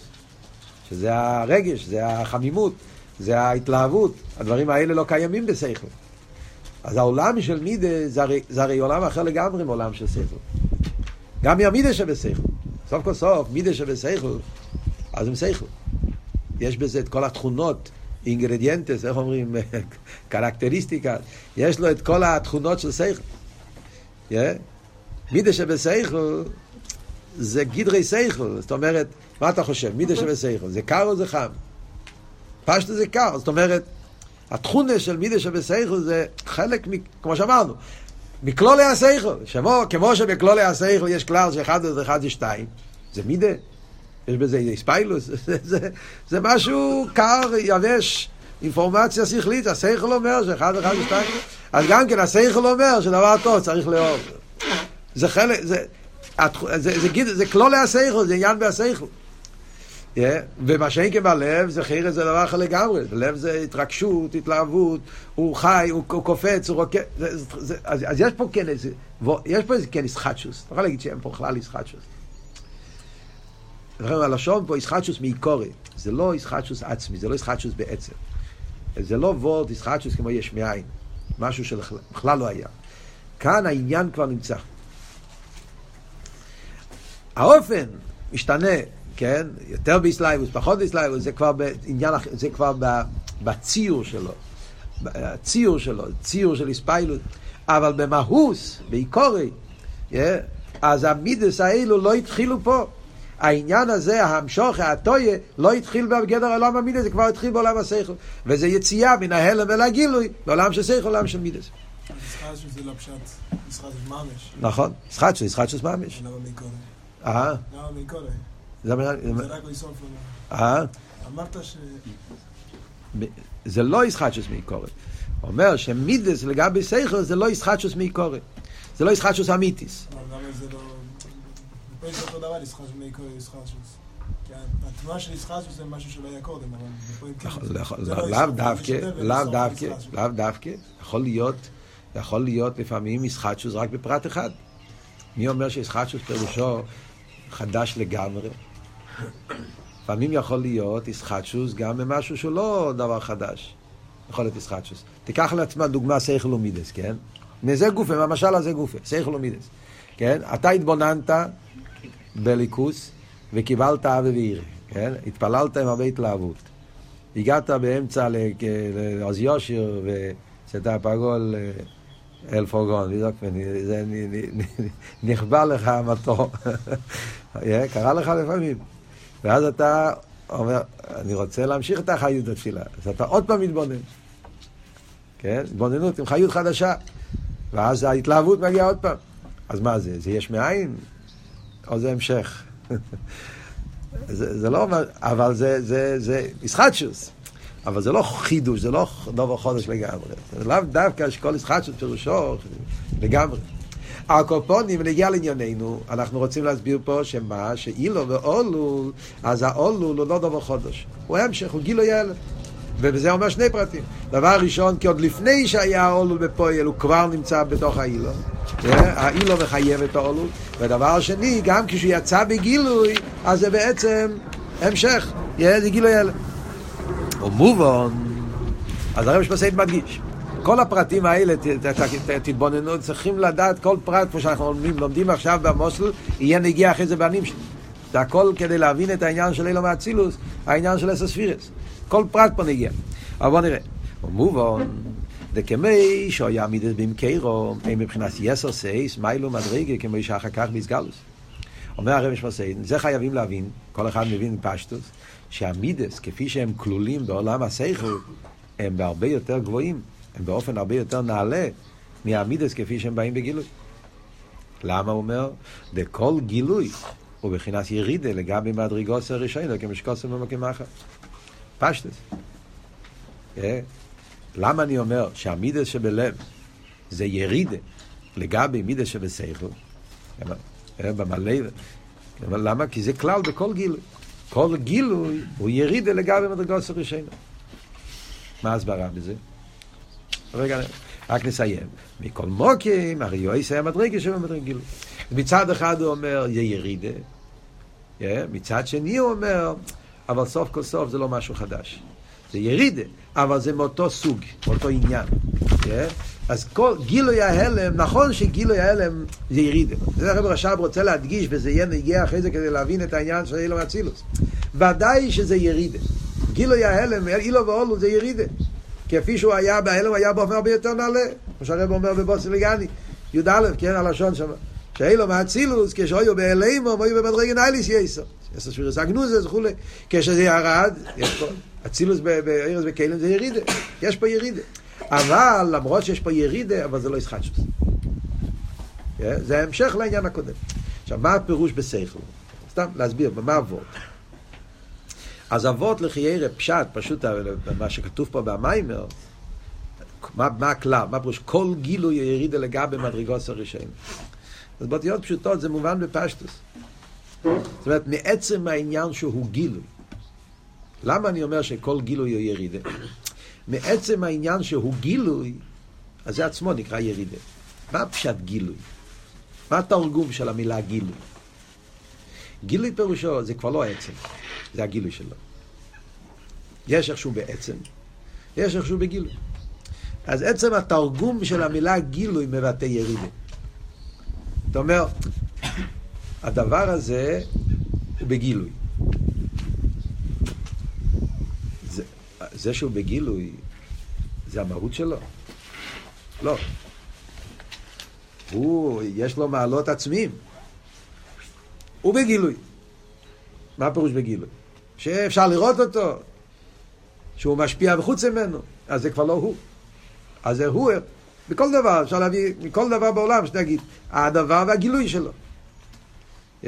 שזה הרגש, זה החמימות, זה ההתלהבות. הדברים האלה לא קיימים בסייכל. אז העולם של מידה זה הרי, זה הרי עולם אחר לגמרי מעולם של סייכל. גם מהמידה שבסייכל. סוף כל סוף, מידה שבסייכל, אז הם סייכל. יש בזה את כל התכונות, אינגרדיאנטס, איך אומרים, קרקטריסטיקה, יש לו את כל התכונות של סייכל. Yeah. מידה שבסייכל זה גדרי סייכל, זאת אומרת, מה אתה חושב, מידה שבסייכל, זה קר או זה חם? פשטו זה קר, זאת אומרת, התכונה של מידה שבסייכל זה חלק, כמו שאמרנו, מכלולי הסייכל, שמו, כמו שבכלולי הסייכל יש כלל שאחד זה אחד זה שתיים, זה מידה, יש בזה ספיילוס, זה, זה, זה משהו קר, יבש, אינפורמציה שכלית, הסייכל אומר שאחד אחד זה שתיים, אז גם כן הסייכל אומר שדבר טוב צריך לאהוב. זה חלק, זה, זה, זה, זה, זה כלולי הסייכל, זה עניין בהסייכל. Yeah, ומה שאין כן בלב, זה חיר זה דבר אחר לגמרי. לב זה התרגשות, התלהבות, הוא חי, הוא, הוא קופץ, הוא רוקד. אז, אז יש פה כן איזה, יש פה איזה כן איסחטשוס. אתה יכול להגיד שאין פה בכלל איסחטשוס. הלשון פה איסחטשוס מעיקורי. זה לא איסחטשוס עצמי, זה לא איסחטשוס בעצם. זה לא וורד איסחטשוס כמו יש מאין. משהו שבכלל לא היה. כאן העניין כבר נמצא. האופן משתנה. כן? יותר באסלאיבוס, פחות באסלאיבוס, זה כבר בעניין, זה כבר בציור שלו. הציור שלו, ציור של איספיילוס. אבל במהוס, בעיקורי, yeah, אז המידס האלו לא התחילו פה. העניין הזה, המשוך, הטויה, לא התחיל בגדר עולם המידס, זה כבר התחיל בעולם השכל. וזה יציאה מן ההלם אל הגילוי, בעולם של שכל, עולם של מידס. נכון, ישחטשוס, ישחטשוס ממש. למה מקודם? אה? למה מקודם? זה רק לסוף אה? אמרת ש... זה לא ישחטשוס מעיקורי. אומר שמידס לגבי סייכל זה לא ישחטשוס מעיקורי. זה לא ישחטשוס אמיתיס. למה זה לא... יש אותו דבר ישחטשוס מעיקורי ישחטשוס. התנועה של ישחטשוס זה משהו שלא היה קודם, אבל כן... לאו דווקא, לאו דווקא, לאו דווקא. יכול להיות, יכול להיות לפעמים ישחטשוס רק בפרט אחד. מי אומר שישחטשוס פירושו חדש לגמרי? לפעמים יכול להיות איסחטשוס גם במשהו שהוא לא דבר חדש. יכול להיות איסחטשוס. תיקח לעצמה דוגמה סייכל ומידס, כן? מזה גופה, מהמשל הזה גופה, סייכל ומידס. כן? אתה התבוננת בליכוס וקיבלת אבי וירא, כן? התפללת עם הרבה התלהבות. הגעת באמצע לעוז יושר וצאתה פגול אל פורגון, זה נכבה לך המטור. קרה לך לפעמים. ואז אתה אומר, אני רוצה להמשיך את החיות בתפילה. אז אתה עוד פעם מתבונן. כן? התבוננות עם חיות חדשה. ואז ההתלהבות מגיעה עוד פעם. אז מה זה? זה יש מאין? או זה המשך? זה, זה לא, אבל זה, זה, זה ישחטשוס. אבל זה לא חידוש, זה לא דבר חודש לגמרי. זה לאו דווקא שכל ישחטשוס פירושו לגמרי. הקופונים, ונגיע לענייננו, אנחנו רוצים להסביר פה שמה, שאילו ואולול, אז האולול הוא לא דבר חודש. הוא המשך, הוא גילוי הלם. ובזה אומר שני פרטים. דבר ראשון, כי עוד לפני שהיה האולול בפועל, הוא כבר נמצא בתוך האילו. האילו מחייב את האולול. ודבר שני, גם כשהוא יצא בגילוי, אז זה בעצם המשך. זה גילוי הלם. ומובן, אז הרב שפסייד מדגיש. כל הפרטים האלה, תתבוננו, צריכים לדעת כל פרט, כמו שאנחנו לומדים, לומדים עכשיו במוסל, יהיה נגיע אחרי זה בנים שלי. זה הכל כדי להבין את העניין של אילו מאצילוס, העניין של אסספירס. כל פרט פה נגיע. אבל בוא נראה. ומובן, דקמי שהיה מידס במקרו, מבחינת יסר סייס, מיילו מדרגה, כמו שאחר כך ביסגלוס. אומר הרב שמסיידן, זה חייבים להבין, כל אחד מבין פשטוס, שהמידס, כפי שהם כלולים בעולם השכל, הם בהרבה יותר גבוהים הם באופן הרבה יותר נעלה מהמידס כפי שהם באים בגילוי. למה הוא אומר? בכל גילוי הוא בחינת ירידה לגבי מדרגות הראשונה כמשקוסם אחר. פשטס. אה? למה אני אומר שהמידס שבלב זה ירידה לגבי מידס שבשכל? אה. למה? כי זה כלל בכל גילוי. כל גילוי הוא ירידה לגבי מדרגות הראשונה. מה ההסברה בזה? רגע, רק נסיים. מכל מוקים, הרי יועס היה מדרגה שבמדרגה גילוי. מצד אחד הוא אומר, יהיה ירידה. Yeah, מצד שני הוא אומר, אבל סוף כל סוף זה לא משהו חדש. זה ירידה, אבל זה מאותו סוג, מאותו עניין. Yeah? אז כל גילוי ההלם, נכון שגילוי ההלם זה ירידה. זה הרב רש"ב רוצה להדגיש, וזה יהיה נגיע אחרי זה כדי להבין את העניין של אילו מאצילוס. ודאי שזה ירידה. גילוי ההלם, אילו ואולו זה ירידה. כפי שהוא היה בהלם, היה באופן הרבה יותר נעלה. כמו שהרב אומר בבוסי לגני, י"א, כן, הלשון שם. שאילו מאצילוס, כשהיו בהלם, היו במדרגן אייליס יסר. יסר שבירס אגנוזה וכולי. כשזה ירד, יש פה, אצילוס בארז וכלים זה ירידה. יש פה ירידה. אבל, למרות שיש פה ירידה, אבל זה לא ישחטשוס. זה המשך לעניין הקודם. עכשיו, מה הפירוש בשכל? סתם להסביר, מה אבות? אז אבות לחיירה פשט, פשוט מה שכתוב פה במיימר, מה, מה הכלל? מה פירוש? כל גילוי ירידה לגבי מדרגות הראשון. אז באותיות פשוטות זה מובן בפשטוס. זאת אומרת, מעצם העניין שהוא גילוי. למה אני אומר שכל גילוי הוא ירידה? מעצם העניין שהוא גילוי, אז זה עצמו נקרא ירידה. מה פשט גילוי? מה התרגום של המילה גילוי? גילוי פירושו זה כבר לא עצם, זה הגילוי שלו. יש איכשהו בעצם, יש איכשהו בגילוי. אז עצם התרגום של המילה גילוי מבטא ירידה. זאת אומרת, הדבר הזה הוא בגילוי. זה, זה שהוא בגילוי, זה המהות שלו? לא. הוא, יש לו מעלות עצמיים. הוא בגילוי. מה הפירוש בגילוי? שאפשר לראות אותו, שהוא משפיע מחוץ ממנו, אז זה כבר לא הוא. אז זה הוא, בכל דבר, אפשר להביא, מכל דבר בעולם, שנגיד, הדבר והגילוי שלו. Yeah.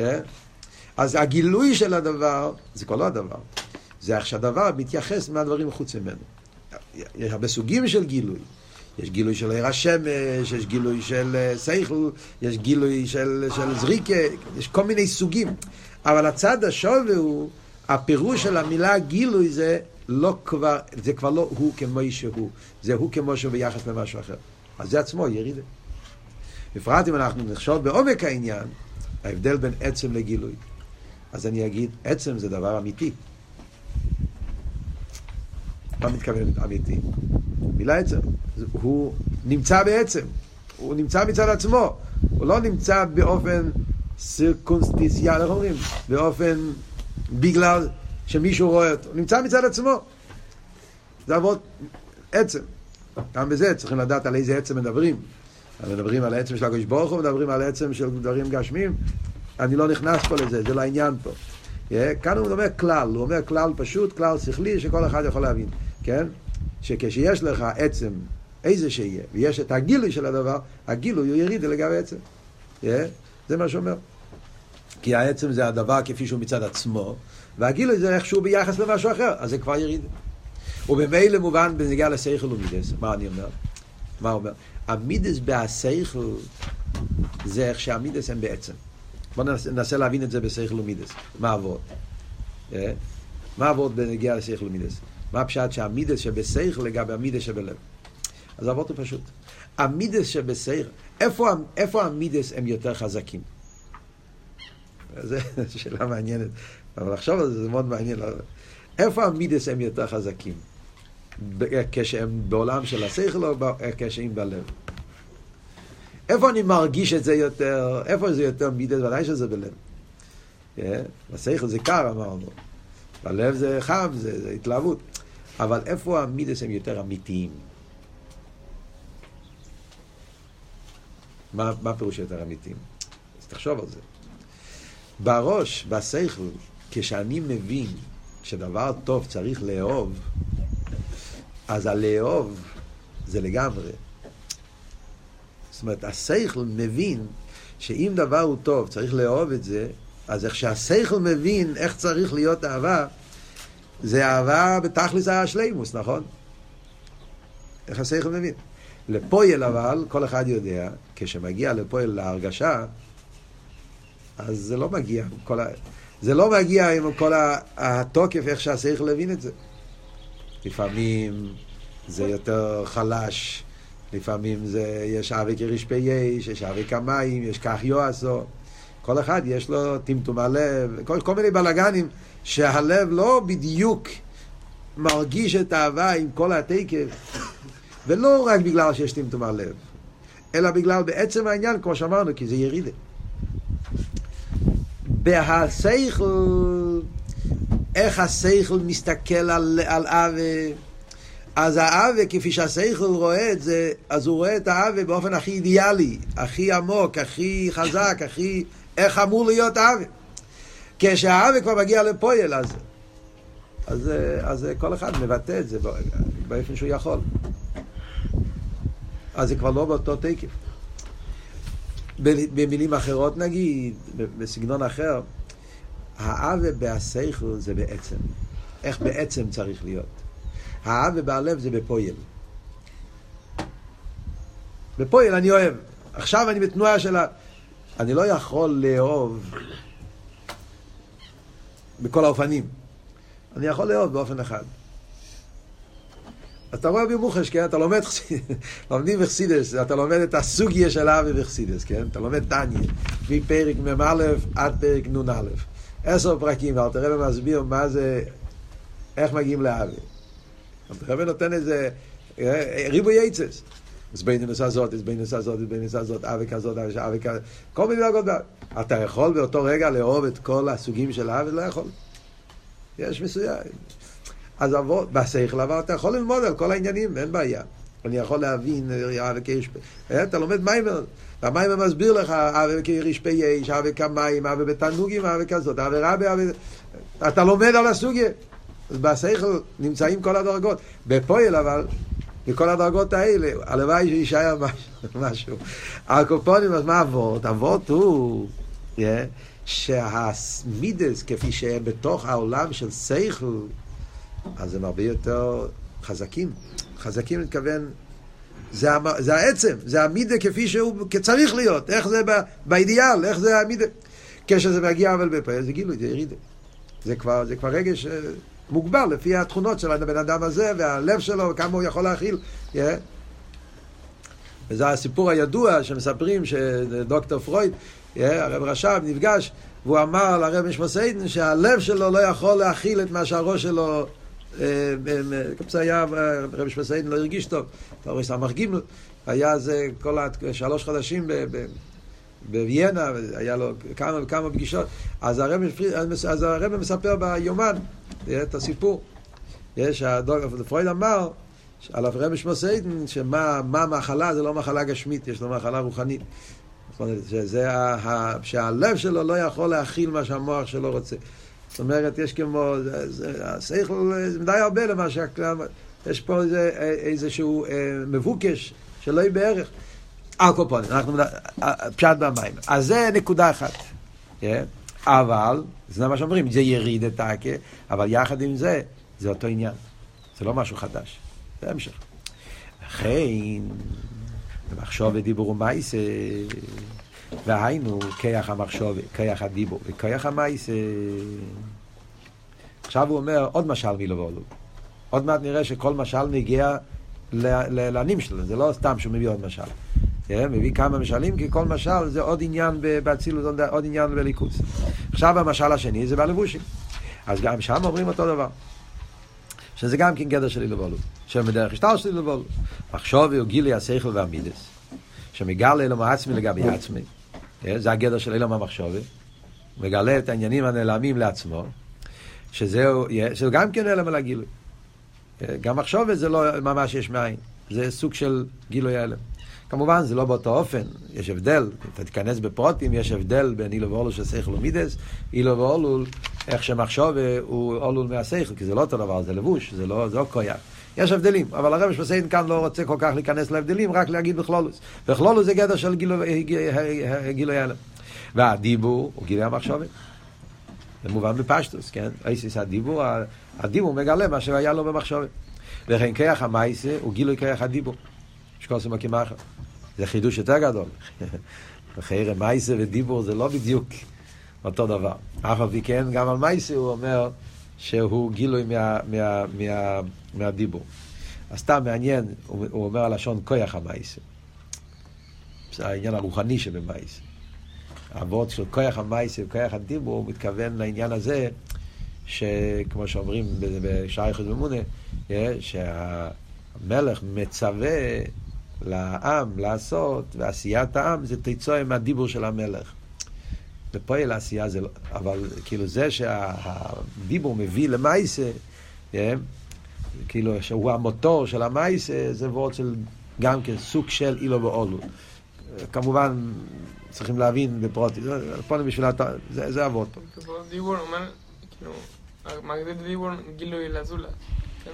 אז הגילוי של הדבר, זה כבר לא הדבר. זה איך שהדבר מתייחס מהדברים מחוץ ממנו. יש הרבה סוגים של גילוי. יש גילוי של עיר השמש, יש גילוי של סייכל, יש גילוי של, של זריקה, יש כל מיני סוגים. אבל הצד השווה הוא, הפירוש של המילה גילוי זה לא כבר, זה כבר לא הוא כמו שהוא, זה הוא כמו שהוא ביחס למשהו אחר. אז זה עצמו ירידה. בפרט אם אנחנו נחשוב בעומק העניין, ההבדל בין עצם לגילוי. אז אני אגיד, עצם זה דבר אמיתי. מה מתכוון אמיתי? מילה עצם. הוא נמצא בעצם. הוא נמצא מצד עצמו. הוא לא נמצא באופן סירקונסטיציאל, איך אומרים? באופן, בגלל שמישהו רואה אותו. הוא נמצא מצד עצמו. זה אבות עצם. גם בזה צריכים לדעת על איזה עצם מדברים. מדברים על העצם של הקדוש ברוך הוא, מדברים על עצם של דברים גשמים. אני לא נכנס פה לזה, זה לא העניין פה. כאן הוא אומר כלל, הוא אומר כלל פשוט, כלל שכלי, שכל אחד יכול להבין, כן? שכשיש לך עצם, איזה שיהיה, ויש את הגילוי של הדבר, הגילוי הוא יריד לגבי עצם. Yeah, זה מה שאומר. כי העצם זה הדבר כפי שהוא מצד עצמו, והגילוי זה איכשהו ביחס למשהו אחר, אז זה כבר יריד. ובמילא מובן בנגיעה לשכל ומידס, מה אני אומר? מה הוא אומר? המידס בהסייכל זה איך שהמידס הם בעצם. בואו ננסה להבין את זה בסייכל ומידס. מה עבוד? אה? מה עבוד בנגיעה לסייכל ומידס? מה הפשט שהמידס שבסייכל לגבי המידס שבלב? אז עבוד הוא פשוט. המידס שבסייכל, איפה, איפה המידס הם יותר חזקים? זו שאלה מעניינת, אבל לחשוב על זה זה מאוד מעניין. איפה המידס הם יותר חזקים? כשהם בעולם של השכל או כשהם בלב? איפה אני מרגיש את זה יותר? איפה זה יותר מידס? ודאי שזה בלב. בשכל זה קר אמרנו, בלב זה חם, זה, זה התלהבות. אבל איפה המידס הם יותר אמיתיים? מה, מה פירוש יותר אמיתיים? אז תחשוב על זה. בראש, בשכל, כשאני מבין שדבר טוב צריך לאהוב, אז הלאהוב זה לגמרי. זאת אומרת, השכל מבין שאם דבר הוא טוב, צריך לאהוב את זה, אז איך שהשכל מבין איך צריך להיות אהבה, זה אהבה בתכלס השלימוס, נכון? איך השכל מבין. לפועל אבל, כל אחד יודע, כשמגיע לפועל להרגשה, אז זה לא מגיע כל ה... זה לא מגיע עם כל התוקף, איך שהשכל הבין את זה. לפעמים זה יותר חלש, לפעמים זה, יש אבי כריש פי יש, יש אבי כמים, יש כך יועסו. כל אחד יש לו טמטום הלב, כל, כל מיני בלאגנים שהלב לא בדיוק מרגיש את האהבה עם כל התקף, ולא רק בגלל שיש טמטום הלב, אלא בגלל בעצם העניין, כמו שאמרנו, כי זה ירידה. בהסייכל, איך הסייכל מסתכל על, על אבי, אז האבי, כפי שהסייכל רואה את זה, אז הוא רואה את האבי באופן הכי אידיאלי, הכי עמוק, הכי חזק, הכי... איך אמור להיות האבי. כשהאבי כבר מגיע לפועל, אז, אז, אז כל אחד מבטא את זה באופן שהוא יכול. אז זה כבר לא באותו תקף. במילים אחרות נגיד, בסגנון אחר, האווה בהסייכל זה בעצם. איך בעצם צריך להיות. האווה בהלב זה בפועל. בפועל אני אוהב. עכשיו אני בתנועה של ה... אני לא יכול לאהוב בכל האופנים. אני יכול לאהוב באופן אחד. אתה רואה במוחש, כן? אתה לומד, לומדים בחסידס, אתה לומד את הסוגיה של אבי בחסידס, כן? אתה לומד טניה, מפרק מ"א עד פרק נ"א. עשר פרקים, ואל תראה ומסביר מה זה, איך מגיעים לאבי. אל תראה ונותן איזה אה, ריבוי יצס. אז בינוס הזאת, אז בינוס הזאת, אז בינוס הזאת, אבי כזאת, אבי כזאת, כל מיני דרגות. אתה יכול באותו רגע לאהוב את כל הסוגים של אבי? לא יכול. יש מסוים. אז בשכל אבל אתה יכול ללמוד על כל העניינים, אין בעיה. אני יכול להבין, אבי כיש, אתה לומד מיימר, והמיימר מסביר לך, אבי כיש פי יש, אבי כמים, אבי בתנוגים, אבי כזאת, אבי רבי, אבי... אתה לומד על הסוגיה. אז בשכל נמצאים כל הדרגות. בפועל אבל, בכל הדרגות האלה, הלוואי שיישאר משהו. הקופונים, אז מה אבות? אבות הוא, שהמידס, כפי שהם בתוך העולם של שכל, אז הם הרבה יותר חזקים. חזקים מתכוון, זה, זה העצם, זה המידה כפי שהוא צריך להיות, איך זה באידיאל, איך זה המידה. כשזה מגיע אבל בפה, זה גילוי, זה ירידה. זה כבר, זה כבר רגש אה, מוגבל לפי התכונות של הבן אדם הזה והלב שלו וכמה הוא יכול להכיל. Yeah. וזה הסיפור הידוע שמספרים שדוקטור פרויד, yeah, הרב רש"ב נפגש והוא אמר לרב משמעסיידן שהלב שלו לא יכול להכיל את מה שהראש שלו כפי היה, רבי שמסעידן לא הרגיש טוב, תאורס סמ"ך ג', היה זה כל השלוש חודשים בוויינה, היה לו כמה וכמה פגישות, אז הרב מספר ביומן את הסיפור. יש, פרויד אמר על הרבי שמסעידן, שמה מחלה זה לא מחלה גשמית, יש לו מחלה רוחנית. שזה, שהלב שלו לא יכול להכיל מה שהמוח שלו רוצה. זאת אומרת, יש כמו, השכל זה מדי הרבה למה שהכלל, יש פה איזה, איזשהו אה, מבוקש שלא יהיה בערך. הקופונים, אנחנו, פשט במים. אז זה נקודה אחת. כן? אבל, זה מה שאומרים, זה יריד את האקה, אבל יחד עם זה, זה אותו עניין. זה לא משהו חדש. זה המשך. לכן, ומחשוב ודיבור ומייס, והיינו כיח המחשוב, כיח הדיבור וכיח המייס. עכשיו הוא אומר עוד משל מילו ואולו. עוד מעט נראה שכל משל מגיע לנים שלו, זה לא סתם שהוא מביא עוד משל. כן, מביא כמה משלים, כי כל משל זה עוד עניין באצילות, עוד עניין בליכוס. עכשיו המשל השני זה בלבושים. אז גם שם אומרים אותו דבר. שזה גם כן גדר של אילובולו. שם בדרך השטר של אילובולו. מחשוב הוא גילי השכל והמידס. שמגלה אלו מעצמי לגבי עצמי. כן, זה הגדר של אילום המחשובי. מגלה את העניינים הנעלמים לעצמו. שזהו, שזה גם כן אלם על הגילוי. כן, גם מחשוב זה לא ממש יש מאין. זה סוג של גילוי אלם. כמובן זה לא באותו אופן, יש הבדל, אתה תיכנס בפרוטים, יש הבדל בין אילו ואולול של שכל ומידס, אילו ואולול, איך שמחשוב הוא אולול מהשכל, כי זה לא אותו דבר, זה לבוש, זה לא, לא קויאק. יש הבדלים, אבל הרב שפסיין כאן לא רוצה כל כך להיכנס להבדלים, רק להגיד בכלולוס. בכלולוס זה גדר של גילוי הלם. והדיבור הוא גילוי המחשובת. זה מובן בפשטוס, כן? אייסיס הדיבור, הדיבור מגלה מה שהיה לו במחשובת. וכן כיח המייסה הוא גילוי כיח הדיבור. שקוסם הקימחה. זה חידוש יותר גדול. חייר מייסה ודיבור זה לא בדיוק אותו דבר. אף על פי כן, גם על מייסה הוא אומר שהוא גילוי מה, מה, מה, מהדיבור. אז סתם מעניין, הוא, הוא אומר הלשון כויח המייסה. זה העניין הרוחני שבמייסה. הוורד של כויח המייסה וכויח הדיבור, הוא מתכוון לעניין הזה, שכמו שאומרים בשער יחוד ממונה, אה, שהמלך מצווה לעם לעשות, ועשיית העם זה תצואה מהדיבור של המלך. ופועל העשייה זה לא, אבל כאילו זה שהדיבור מביא למייסה, כן? כאילו שהוא המוטור של המייסה, זה וורד של גם כן סוג של אילו ואולו. כמובן, צריכים להבין בפרוטי, פה בשביל, זה, זה אבות פה. דיבור אומר, כאילו, מגדיל דיבור גילוי לזולת, כן?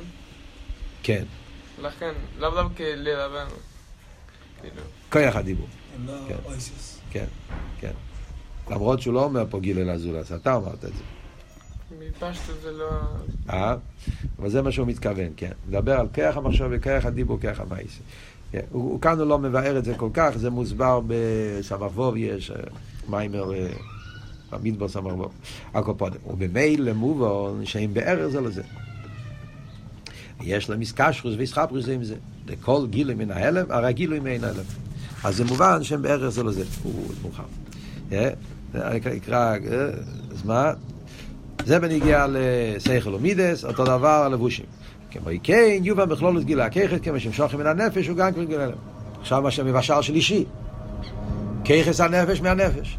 כן. לכן, לאו דווקא לדבר. כוח הדיבור. הם לא כן. אויסיס. כן, כן. למרות שהוא לא אומר פה גיל אל אזולס, אתה אמרת את זה. מפשטו זה לא... אה? אבל זה מה שהוא מתכוון, כן. מדבר על כוח המחשב וכוח הדיבור, כוח המייס. כן. הוא, כאן הוא לא מבאר את זה כל כך, זה מוסבר בסמ"ך יש, אה, מיימר, אה, במדבר סמ"ך ווב, הקופודם. ובמילא מובן שהם באר זה לזה. יש להם איסקשרוס ואיסחפרוס עם זה. לכל גילוי מן ההלם, הרי גילוי מן ההלם. אז זה מובן שהם בערך זה לזה. הוא מאוחר. אני אקרא, אז מה? זה בניגיע לשכל ומידס, אותו דבר הלבושים. כמו כן, יובה בכלולת גילה הככת, כמו שמשוכם מן הנפש, הוא גם כן גילה הלם. עכשיו מה שמבשל שלישי. ככס הנפש מהנפש.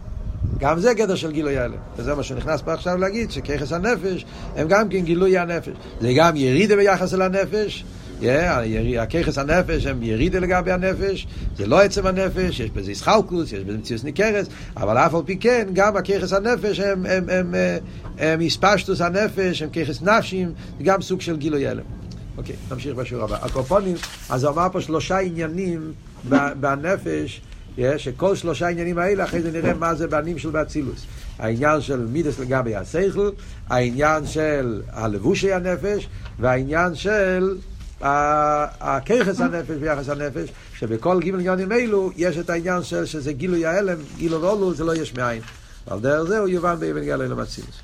גם זה גדר של גילוי הלם. וזה מה שנכנס פה עכשיו להגיד, שככס הנפש הם גם כן גילוי הנפש. זה גם ירידה ביחס אל הנפש, הככס הנפש הם ירידה לגבי הנפש, זה לא עצם הנפש, יש בזה ישחלקוס, יש בזה מציאות ניכרס, אבל אף על פי כן, גם הככס הנפש הם, הם, הם, הם הספשטוס הנפש, הם ככס נפשים, זה גם סוג של גילוי הלם. אוקיי, נמשיך בשיעור הבא. הקופונים, אז הוא אמר פה שלושה עניינים בנפש, שכל שלושה עניינים האלה, אחרי זה נראה מה זה בנים של באצילוס. העניין של מידס לגבי השכל, העניין של הלבושי הנפש, והעניין של הכיחס הנפש ויחס הנפש, שבכל גימל עניונים אלו יש את העניין של שזה גילוי ההלם, גילו ואולו, זה לא יש מאין. על דרך זה הוא יובן באבן גלוי למצילוס.